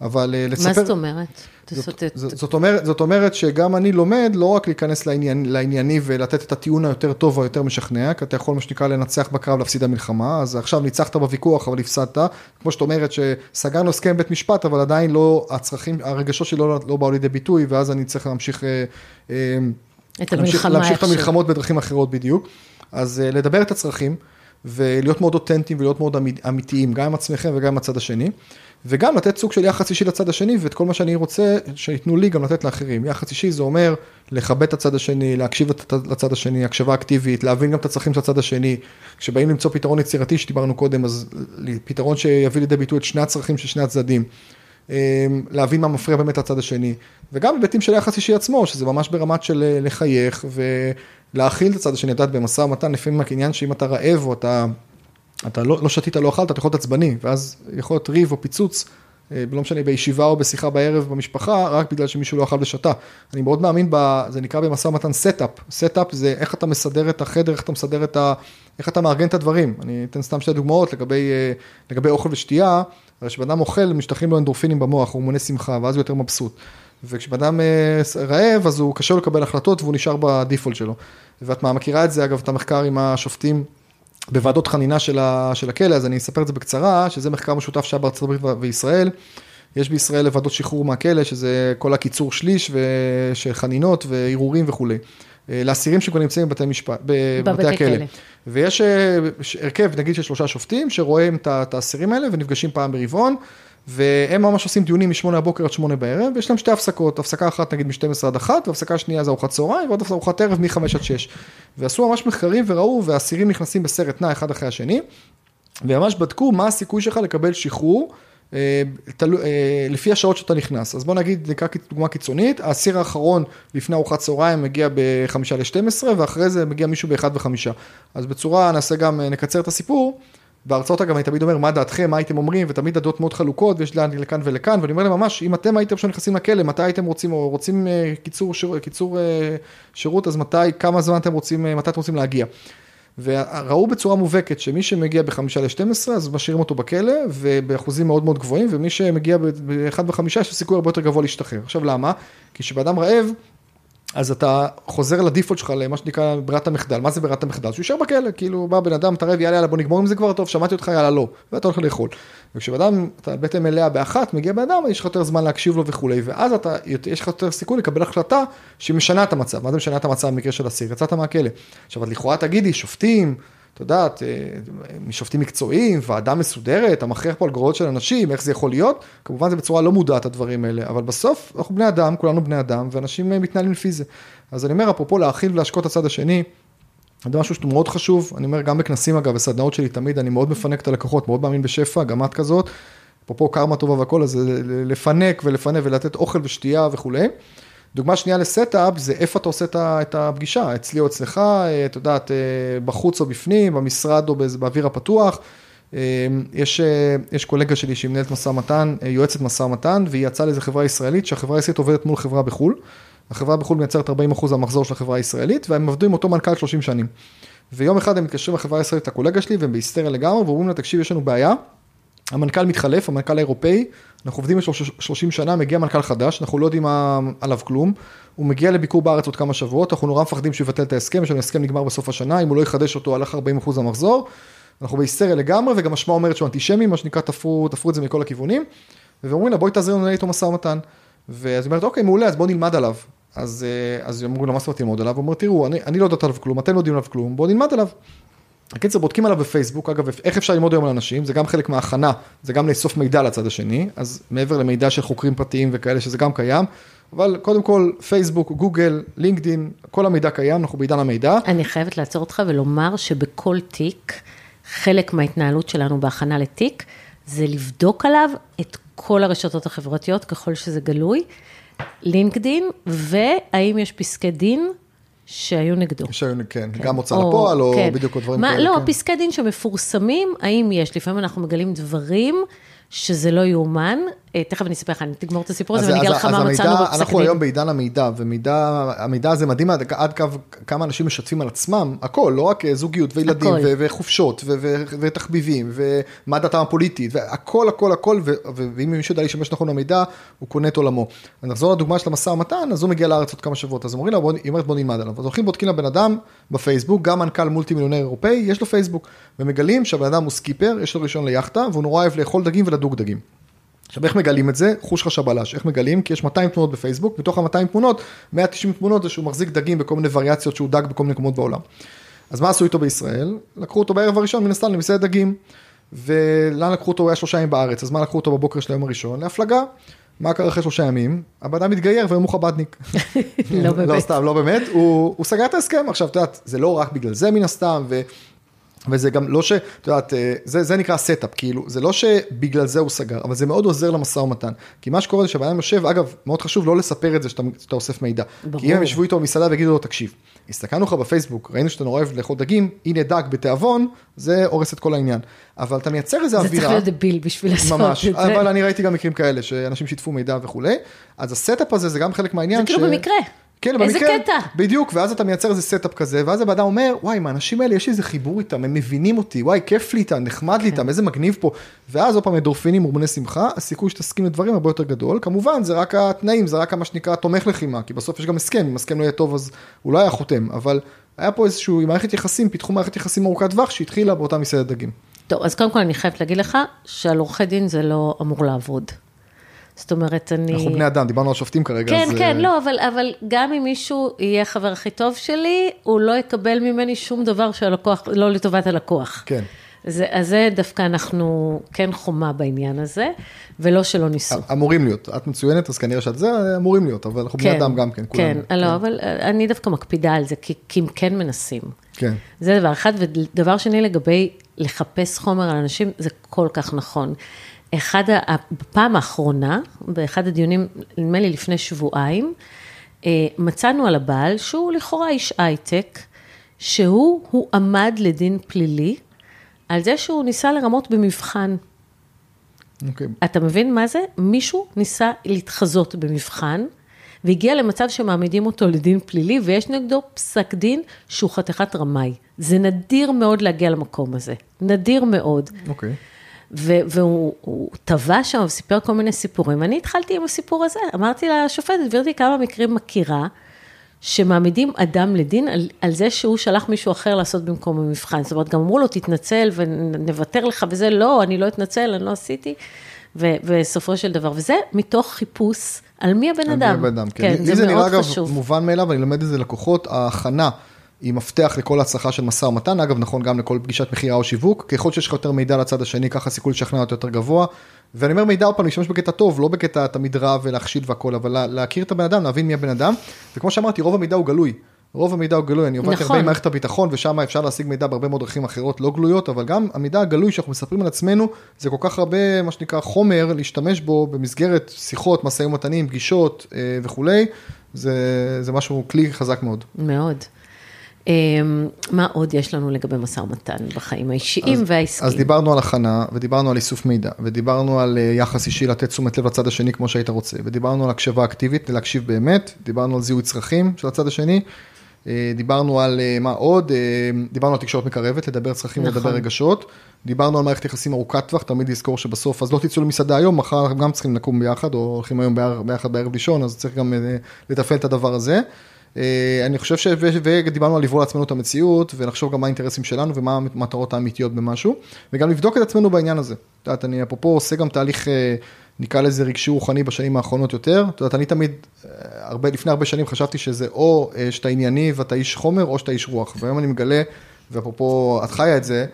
S2: אבל אה, לספר...
S1: מה זאת אומרת?
S2: זאת, זאת, זאת, אומרת, זאת אומרת שגם אני לומד לא רק להיכנס לעניין, לענייני ולתת את הטיעון היותר טוב או היותר משכנע, כי אתה יכול מה שנקרא לנצח בקרב, להפסיד המלחמה, אז עכשיו ניצחת בוויכוח אבל הפסדת, כמו שאת אומרת שסגרנו הסכם בית משפט, אבל עדיין לא, הצרכים, הרגשות שלי לא, לא באו לידי ביטוי, ואז אני צריך להמשיך, אה,
S1: אה, את להמשיך,
S2: להמשיך את המלחמות בדרכים אחרות בדיוק, אז לדבר את הצרכים. ולהיות מאוד אותנטיים ולהיות מאוד אמיתיים, גם עם עצמכם וגם עם הצד השני. וגם לתת סוג של יחס אישי לצד השני, ואת כל מה שאני רוצה, שייתנו לי גם לתת לאחרים. יחס אישי זה אומר לכבד את הצד השני, להקשיב לצד השני, הקשבה אקטיבית, להבין גם את הצרכים של הצד השני. כשבאים למצוא פתרון יצירתי שדיברנו קודם, אז פתרון שיביא לידי ביטוי את שני הצרכים של שני הצדדים. אמ, להבין מה מפריע באמת לצד השני. וגם היבטים של יחס אישי עצמו, שזה ממש ברמת של אה, לחייך ולהכיל את הצד השני, את יודעת, במשא ומתן, לפעמים העניין שאם אתה רעב או אתה... אתה לא, לא שתית, לא אכלת, אתה יכול להיות עצבני, ואז יכול להיות ריב או פיצוץ, אה, לא משנה, בישיבה או בשיחה בערב במשפחה, רק בגלל שמישהו לא אכל ושתה. אני מאוד מאמין, ב, זה נקרא במשא ומתן setup. Setup זה איך אתה מסדר את החדר, איך אתה מסדר את ה... איך אתה מארגן את הדברים. אני אתן סתם שתי דוגמאות לגבי, אה, לגבי אוכל ושתייה, הרי כשבן אדם אוכל, משתחררים לו אנדורפינים במוח, הורמוני שמחה, ואז הוא יותר מבסוט. וכשבן אדם אה, רעב, אז הוא קשה לו לקבל החלטות והוא נשאר ב default שלו. ואת מכירה את זה, אגב, את המחקר עם השופטים בוועדות חנינה של, ה, של הכלא, אז אני אספר את זה בקצרה, שזה מחקר משותף שהיה בארצות הברית וישראל. יש בישראל ועדות שחרור מהכלא, שזה כל הקיצור שליש של חנינות וערעורים וכולי. אה, לאסירים שכבר נמצאים בבתי משפט, בבתי הכלא. כלא. ויש אה, הרכב, נגיד של שלושה שופטים, שרואים את האסירים האלה ונפגשים פעם ברבעון. והם ממש עושים דיונים מ-8 הבוקר עד 8 בערב, ויש להם שתי הפסקות, הפסקה אחת נגיד מ-12 עד 1, והפסקה שנייה זה ארוחת צהריים, ועוד ארוחת ערב מ-5 עד 6. ועשו ממש מחקרים וראו, והאסירים נכנסים בסרט נע אחד אחרי השני, וממש בדקו מה הסיכוי שלך לקבל שחרור. אה, תלו, אה, לפי השעות שאתה נכנס, אז בוא נגיד, נקרא דוגמה קיצונית, האסיר האחרון לפני ארוחת צהריים מגיע בחמישה ל-12 ואחרי זה מגיע מישהו באחד וחמישה. אז בצורה, נעשה גם, אה, נקצר את הסיפור, בהרצאות אגב אני תמיד אומר מה דעתכם, מה הייתם אומרים, ותמיד הדעות מאוד חלוקות ויש לאן לכאן ולכאן, ואני אומר להם ממש, אם אתם הייתם עכשיו נכנסים לכלא, מתי הייתם רוצים, או רוצים אה, קיצור, שיר, קיצור אה, שירות, אז מתי, כמה זמן אתם רוצים, אה, מתי אתם רוצים להגיע. וראו בצורה מובהקת שמי שמגיע בחמישה ל-12 אז משאירים אותו בכלא ובאחוזים מאוד מאוד גבוהים ומי שמגיע באחד בחמישה יש סיכוי הרבה יותר גבוה להשתחרר. עכשיו למה? כי כשבאדם רעב אז אתה חוזר לדיפולט שלך למה שנקרא ברירת המחדל, מה זה ברירת המחדל? שהוא יישאר בכלא, כאילו בא בן אדם, תרב, יאללה, יאללה, בוא נגמור עם זה כבר, טוב, שמעתי אותך, יאללה, לא, ואתה הולך לאכול. וכשבן אתה בטן מלאה באחת, מגיע בן אדם, יש לך יותר זמן להקשיב לו וכולי, ואז אתה, יש לך יותר סיכוי לקבל החלטה שהיא משנה את המצב, מה זה משנה את המצב במקרה של אסיר? יצאת מהכלא. עכשיו, לכאורה תגידי, שופטים, את יודעת, אה, משופטים מקצועיים, ועדה מסודרת, אתה מכריח פה על גרועות של אנשים, איך זה יכול להיות? כמובן זה בצורה לא מודעת הדברים האלה, אבל בסוף אנחנו בני אדם, כולנו בני אדם, ואנשים אה, מתנהלים לפי זה. אז אני אומר, אפרופו להאכיל ולהשקות הצד השני, זה משהו שהוא מאוד חשוב, אני אומר גם בכנסים אגב, בסדנאות שלי תמיד, אני מאוד מפנק את הלקוחות, מאוד מאמין בשפע, גם את כזאת, אפרופו קרמה טובה והכל, אז לפנק ולפנק ולתת אוכל ושתייה וכולי. דוגמה שנייה לסטאפ זה איפה אתה עושה את הפגישה, אצלי או אצלך, את יודעת, בחוץ או בפנים, במשרד או באוויר הפתוח. יש, יש קולגה שלי שהיא מנהלת משא ומתן, יועצת משא ומתן, והיא יצאה לאיזה חברה ישראלית, שהחברה הישראלית עובדת מול חברה בחו"ל. החברה בחו"ל מייצרת 40% מהמחזור של החברה הישראלית, והם עבדו עם אותו מנכ"ל 30 שנים. ויום אחד הם מתקשרים לחברה הישראלית, הקולגה שלי, והם בהיסטריה לגמרי, ואומרים לה, תקשיב, יש לנו בעיה, המנכ"ל מתחלף, המנכ"ל האירופאי, אנחנו עובדים 30 שנה, מגיע מנכ"ל חדש, אנחנו לא יודעים עליו כלום, הוא מגיע לביקור בארץ עוד כמה שבועות, אנחנו נורא מפחדים שהוא יבטל את ההסכם, יש לנו הסכם נגמר בסוף השנה, אם הוא לא יחדש אותו, הלך 40% המחזור, אנחנו בהיסטריה לגמרי, וגם השמע אומרת שהוא אנטישמי, מה שנקרא, תפרו, תפרו את זה מכל הכיוונים, ואומרים לה, בואי תעזרי לנו איתו משא ומתן. ואז היא אומרת, אוקיי, מעולה, אז בואו נלמד עליו. אז, אה, אז אמרו לה, מה זאת אומרת ללמוד עליו? הוא אומר, תראו, אני, אני לא יודעת עליו כלום, אתם לא יודעים עליו כלום, בואו נלמד עליו. הקיצר, בודקים עליו בפייסבוק, אגב, איך אפשר ללמוד היום על אנשים, זה גם חלק מההכנה, זה גם לאסוף מידע לצד השני, אז מעבר למידע של חוקרים פרטיים וכאלה, שזה גם קיים, אבל קודם כל, פייסבוק, גוגל, לינקדין, כל המידע קיים, אנחנו בעידן המידע.
S1: אני חייבת לעצור אותך ולומר שבכל תיק, חלק מההתנהלות שלנו בהכנה לתיק, זה לבדוק עליו את כל הרשתות החברתיות, ככל שזה גלוי, לינקדין, והאם יש פסקי דין שהיו נגדו.
S2: שהיו, כן, כן. גם הוצאה לפועל, או כן. בדיוק דברים
S1: כאלה. לא, כן. פסקי דין שמפורסמים, האם יש, לפעמים אנחנו מגלים דברים שזה לא יאומן, אה, תכף אני אספר לך, אני תגמור את הסיפור הזה ואני אגיד לך מה מצאנו בפסק דין.
S2: אנחנו היום בעידן המידע, והמידע הזה מדהים עד, עד קו, כמה אנשים משתפים על עצמם, הכל, לא רק זוגיות וילדים ו- וחופשות ו- ו- ותחביבים ומה דעתם הפוליטית, והכל, הכל, הכל, ואם מישהו יודע להשתמש נכון במידע, הוא קונה את עולמו. נחזור לדוגמה של המשא ומתן, אז הוא מגיע לארץ עוד כמה שבועות, אז אומרים לה, היא אומרת בוא נלמד עליו, אז הולכים בודקים לבן אדם בפייסבוק, גם מנכ"ל מולטי מיליונר אירופאי, יש לו פייסבוק, ומגלים שהבן אדם הוא סקיפר, יש לו רישיון ליאכטה, והוא נורא אוהב לאכול דגים ולדוג דגים. עכשיו איך מגלים את זה? חוש חשבלש, איך מגלים? כי יש 200 תמונות בפייסבוק, מתוך ה-200 תמונות, 190 תמונות זה שהוא מחזיק דגים בכל מיני וריאציות שהוא דג בכל מיני מקומות בעולם. אז מה עשו איתו בישראל? לקחו אותו בערב הראשון מן הסתם למסעדת דגים, ולאן לקחו אותו? הוא היה שלושה ימים בארץ, אז מה לקחו אותו בבוקר של היום הראשון? להפלגה. מה קרה אחרי שלושה ימים? הבן אדם מתגייר והיום הוא חבדניק.
S1: לא באמת.
S2: לא סתם, לא באמת, הוא, הוא סגר את ההסכם. עכשיו, את יודעת, זה לא רק בגלל זה מן הסתם, ו... וזה גם לא ש... את יודעת, אה, זה, זה נקרא setup, כאילו, זה לא שבגלל זה הוא סגר, אבל זה מאוד עוזר למשא ומתן. כי מה שקורה זה שהבן יושב, אגב, מאוד חשוב לא לספר את זה שאתה, שאתה אוסף מידע. ברור. כי אם הם ישבו איתו במסעדה ויגידו לו, תקשיב, הסתכלנו לך בפייסבוק, ראינו שאתה נורא אוהב לאכול דגים, הנה דג בתיאבון, זה הורס את כל העניין. אבל אתה מייצר איזה אווירה. זה
S1: צריך להיות דביל בשביל לעשות
S2: ממש, את זה. אבל אני ראיתי גם מקרים כאלה, שאנשים שיתפו מידע וכולי. אז ה setup הזה זה גם חלק מהעניין.
S1: זה כאילו במקרה.
S2: כן,
S1: איזה
S2: במקרה,
S1: קטע.
S2: בדיוק, ואז אתה מייצר איזה setup כזה, ואז הבן אדם אומר, וואי, עם האנשים האלה יש לי איזה חיבור איתם, הם מבינים אותי, וואי, כיף לי איתם, נחמד כן. לי איתם, איזה מגניב פה. ואז עוד פעם אנדורפינים, הורמוני שמחה, הסיכוי שתסכים לדברים הרבה יותר גדול. כמובן, זה רק התנאים, זה רק מה שנקרא תומך לחימה, כי בסוף יש גם הסכם, אם הסכם לא יהיה טוב אז הוא לא היה חותם, אבל היה פה איזשהו, מערכת יחסים, פיתחו מערכת יחסים ארוכת טווח שהתחילה באותה מסעדת דגים.
S1: טוב, אז קודם כל אני חייבת להגיד לך שעל עורכי דין זה לא אמור לעבוד. זאת אומרת, אני...
S2: אנחנו בני אדם, דיברנו על שופטים כרגע.
S1: כן,
S2: אז...
S1: כן, לא, אבל, אבל גם אם מישהו יהיה חבר הכי טוב שלי, הוא לא יקבל ממני שום דבר שהלקוח, לא לטובת הלקוח.
S2: כן.
S1: זה, אז זה דווקא אנחנו כן חומה בעניין הזה, ולא שלא ניסו.
S2: אמורים להיות, את מצוינת, אז כנראה שאת זה, אמורים להיות, אבל אנחנו כן, בני אדם גם כן,
S1: כולם. כן, כן, לא, אבל אני דווקא מקפידה על זה, כי, כי הם כן מנסים.
S2: כן.
S1: זה דבר אחד, ודבר שני לגבי לחפש חומר על אנשים, זה כל כך נכון. אחד, בפעם האחרונה, באחד הדיונים, נדמה לי לפני שבועיים, אה, מצאנו על הבעל, שהוא לכאורה איש הייטק, שהוא הוא עמד לדין פלילי על זה שהוא ניסה לרמות במבחן.
S2: Okay. אוקיי.
S1: אתה מבין מה זה? מישהו ניסה להתחזות במבחן, והגיע למצב שמעמידים אותו לדין פלילי, ויש נגדו פסק דין שהוא חתיכת רמאי. זה נדיר מאוד להגיע למקום הזה, נדיר מאוד.
S2: אוקיי. Okay.
S1: והוא טבע שם וסיפר כל מיני סיפורים. אני התחלתי עם הסיפור הזה, אמרתי לשופטת, גברתי, כמה מקרים מכירה, שמעמידים אדם לדין על, על זה שהוא שלח מישהו אחר לעשות במקום המבחן. זאת אומרת, גם אמרו לו, תתנצל ונוותר לך וזה, לא, אני לא אתנצל, אני לא עשיתי. ובסופו של דבר, וזה מתוך חיפוש על מי הבן אדם.
S2: על מי הבן אדם, כן. כן, זה, זה נראה אגב מובן מאליו, אני לומד את זה לקוחות, ההכנה. היא מפתח לכל הצלחה של משא ומתן, אגב נכון גם לכל פגישת מכירה או שיווק, ככל שיש לך יותר מידע לצד השני, ככה הסיכוי לשכנע אותו יותר גבוה. ואני אומר מידע עוד פעם, להשתמש בקטע טוב, לא בקטע תמיד רע ולהכשיל והכל, אבל להכיר את הבן אדם, להבין מי הבן אדם, וכמו שאמרתי, רוב המידע הוא גלוי. רוב המידע הוא גלוי, אני עובד נכון. הרבה עם מערכת הביטחון ושם אפשר להשיג מידע בהרבה מאוד דרכים אחרות לא גלויות, אבל גם המידע הגלוי שאנחנו מספרים על עצמנו, זה כל כך הרבה מה שנקרא חומר להשתמש בו במסגרת שיחות, משאים ומתנים, פגישות אה, וכולי, זה, זה משהו, כלי חזק מאוד.
S1: מאוד. מה עוד יש לנו לגבי משא ומתן בחיים האישיים והעסקיים?
S2: אז דיברנו על הכנה, ודיברנו על איסוף מידע, ודיברנו על אה, יחס אישי לתת תשומת לב לצד השני כמו שהיית רוצה, ודיברנו על הקשבה אקטיבית, להקשיב באמת, דיברנו על זיהוי צרכים של הצד השני, אה, דיברנו על אה, מה עוד, דיברנו על תקשורת מקרבת, לדבר צרכים נכון. לדבר רגשות, דיברנו על מערכת יחסים ארוכת טווח, תמיד לזכור שבסוף, אז לא תצאו למסעדה היום, מחר אנחנו גם צריכים לקום ביחד, או הולכים היום ביחד בערב לישון, אז צריך גם לתפעל את הדבר הזה. אה, אני חושב ש... ודיברנו על לברוא לעצמנו את המציאות, ונחשוב גם מה האינטרסים שלנו ומה המטרות האמיתיות במשהו, וגם לבדוק את עצמנו בעניין הזה. את יודעת, אני אפרופו עושה גם תהליך, אה, נקרא לזה רגשי רוחני בשנים האחרונות יותר. את יודעת, אני תמיד, אה, הרבה, לפני הרבה שנים חשבתי שזה או שאתה ענייני ואתה איש חומר, או שאתה איש רוח. והיום אני מגלה, ואפרופו, את חיה את זה,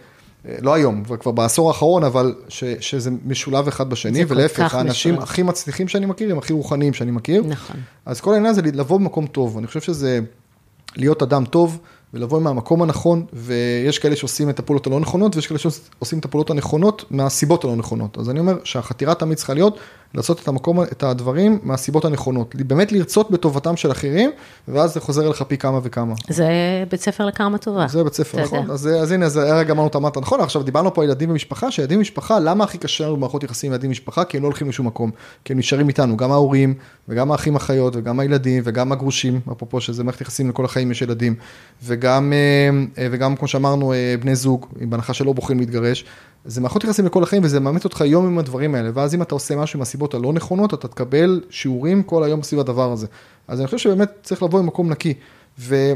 S2: לא היום, כבר בעשור האחרון, אבל ש, שזה משולב אחד בשני, ולהפך, האנשים משולב. הכי מצליחים שאני מכיר, הם הכי רוחניים שאני מכיר.
S1: נכון.
S2: אז כל העניין זה לבוא במקום טוב, אני חושב שזה להיות אדם טוב, ולבוא מהמקום הנכון, ויש כאלה שעושים את הפעולות הלא נכונות, ויש כאלה שעושים את הפעולות הנכונות מהסיבות הלא נכונות. אז אני אומר שהחתירה תמיד צריכה להיות לעשות את המקום, את הדברים מהסיבות הנכונות. באמת לרצות בטובתם של אחרים, ואז זה חוזר אליך פי כמה וכמה.
S1: זה בית ספר לקרמה טובה.
S2: זה בית ספר, נכון. אז, אז הנה, אז הרגע אמרנו את אמרת נכון, עכשיו דיברנו פה על ילדים ומשפחה, שילדים ומשפחה, למה הכי קשה לנו במערכות יחסים עם ילדים ומשפחה? כי הם לא הולכים לשום מקום. כי הם נשארים איתנו, גם ההורים, וגם האחים אחיות, וגם הילדים, וגם הגרושים, אפרופו שזה מערכת יחסים לכל החיים יש ילדים, וגם, אה, אה, וגם כמו שאמרנו, אה, בני זוג, בהנחה שלא בוחרים להתגרש. זה מערכות יחסים לכל החיים וזה מאמץ אותך יום עם הדברים האלה, ואז אם אתה עושה משהו עם הסיבות הלא נכונות, אתה תקבל שיעורים כל היום סביב הדבר הזה. אז אני חושב שבאמת צריך לבוא עם מקום נקי. ו...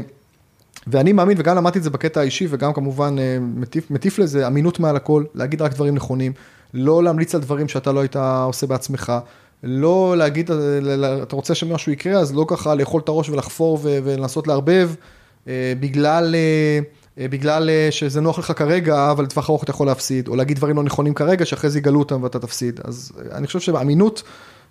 S2: ואני מאמין, וגם למדתי את זה בקטע האישי, וגם כמובן אה, מטיף, מטיף לזה אמינות מעל הכל, להגיד רק דברים נכונים, לא להמליץ על דברים שאתה לא היית עושה בעצמך, לא להגיד, אה, אתה רוצה שמשהו יקרה, אז לא ככה לאכול את הראש ולחפור ולנסות לערבב, אה, בגלל... אה, בגלל אה, שזה נוח לך כרגע, אבל לטווח ארוך אתה יכול להפסיד, או להגיד דברים לא נכונים כרגע, שאחרי זה יגלו אותם ואתה תפסיד. אז אה, אני חושב שאמינות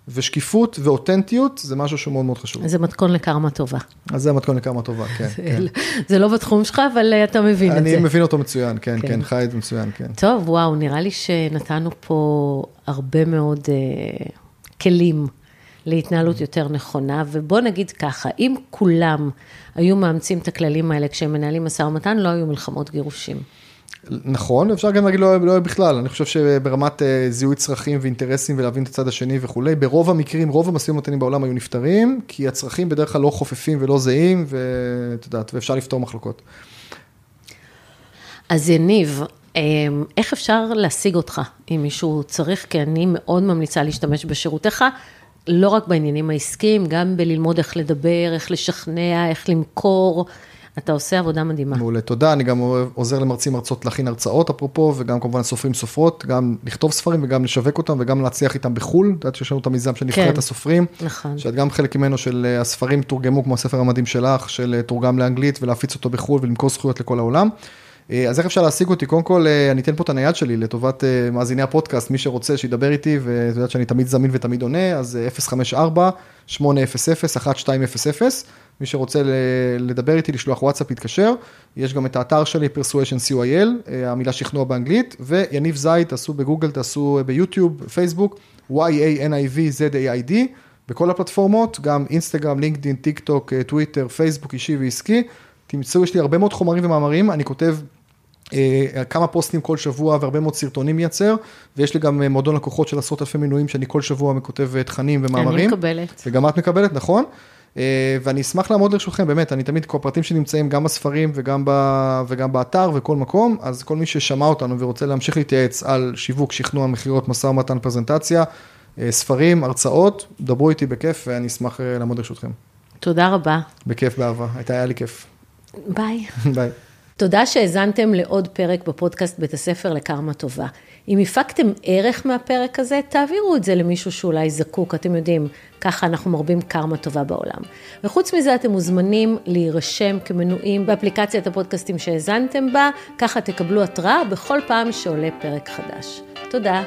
S2: ושקיפות ואותנטיות זה משהו שהוא מאוד מאוד חשוב.
S1: זה מתכון לקרמה טובה.
S2: אז זה מתכון לקרמה טובה, כן. זה, כן.
S1: זה לא בתחום שלך, אבל אתה מבין את זה.
S2: אני מבין אותו מצוין, כן, כן, כן, חי את זה מצוין, כן.
S1: טוב, וואו, נראה לי שנתנו פה הרבה מאוד uh, כלים להתנהלות יותר נכונה, ובוא נגיד ככה, אם כולם היו מאמצים את הכללים האלה כשהם מנהלים משא ומתן, לא היו מלחמות גירושים.
S2: נכון, אפשר גם להגיד לא, לא בכלל, אני חושב שברמת אה, זיהוי צרכים ואינטרסים ולהבין את הצד השני וכולי, ברוב המקרים, רוב המשאים ומתנים בעולם היו נפתרים, כי הצרכים בדרך כלל לא חופפים ולא זהים, ואת יודעת, ואפשר לפתור מחלוקות.
S1: אז יניב, אה, איך אפשר להשיג אותך אם מישהו צריך? כי אני מאוד ממליצה להשתמש בשירותיך. לא רק בעניינים העסקיים, גם בללמוד איך לדבר, איך לשכנע, איך למכור. אתה עושה עבודה מדהימה.
S2: מעולה, תודה. אני גם עוזר למרצים מרצות להכין הרצאות, אפרופו, וגם כמובן סופרים סופרות, גם לכתוב ספרים וגם לשווק אותם וגם להצליח איתם בחו"ל. את יודעת שיש לנו את המיזם של נבחרת כן, הסופרים.
S1: נכון.
S2: שאת גם חלק ממנו של אה, הספרים תורגמו כמו הספר המדהים שלך, של אה, תורגם לאנגלית ולהפיץ אותו בחו"ל ולמכור זכויות לכל העולם. אה, אז איך אפשר להשיג אותי? קודם כל, אה, אני אתן פה את הנייד שלי לטובת אה, מאזיני הפודקאסט, מי שרוצה שידבר איתי, ואת יודעת שאני תמיד זמין ותמיד עונה, אז 054-800-1200, מי שרוצה לדבר איתי, לשלוח וואטסאפ, יתקשר. יש גם את האתר שלי, Persuasion.co.il, המילה שכנוע באנגלית, ויניב זייד, תעשו בגוגל, תעשו ביוטיוב, פייסבוק, Y-A-N-I-V-Z-A-I-D, בכל הפלטפורמות, גם אינסטגרם, לינקדאין, טיק טוק, טוויטר, פייסבוק אישי ועסקי. תמצאו, יש לי הרבה מאוד חומרים ומאמרים, אני כותב כמה פוסטים כל שבוע והרבה מאוד סרטונים מייצר, ויש לי גם אה, מועדון לקוחות של עשרות אלפי מנויים שאני כל שבוע כותב אה, תכנים ומאמרים.
S1: אני מקבלת.
S2: וגם את מקבלת, נכון? ואני אשמח לעמוד לרשותכם, באמת, אני תמיד, כל הפרטים שנמצאים גם בספרים וגם, ב, וגם באתר וכל מקום, אז כל מי ששמע אותנו ורוצה להמשיך להתייעץ על שיווק, שכנוע, מכירות, משא ומתן, פרזנטציה, ספרים, הרצאות, דברו איתי בכיף ואני אשמח לעמוד לרשותכם.
S1: תודה רבה.
S2: בכיף, באהבה, היה לי כיף.
S1: ביי.
S2: ביי.
S1: תודה שהאזנתם לעוד פרק בפודקאסט בית הספר לקרמה טובה. אם הפקתם ערך מהפרק הזה, תעבירו את זה למישהו שאולי זקוק, אתם יודעים, ככה אנחנו מרבים קרמה טובה בעולם. וחוץ מזה, אתם מוזמנים להירשם כמנויים באפליקציית הפודקאסטים שהאזנתם בה, ככה תקבלו התראה בכל פעם שעולה פרק חדש. תודה.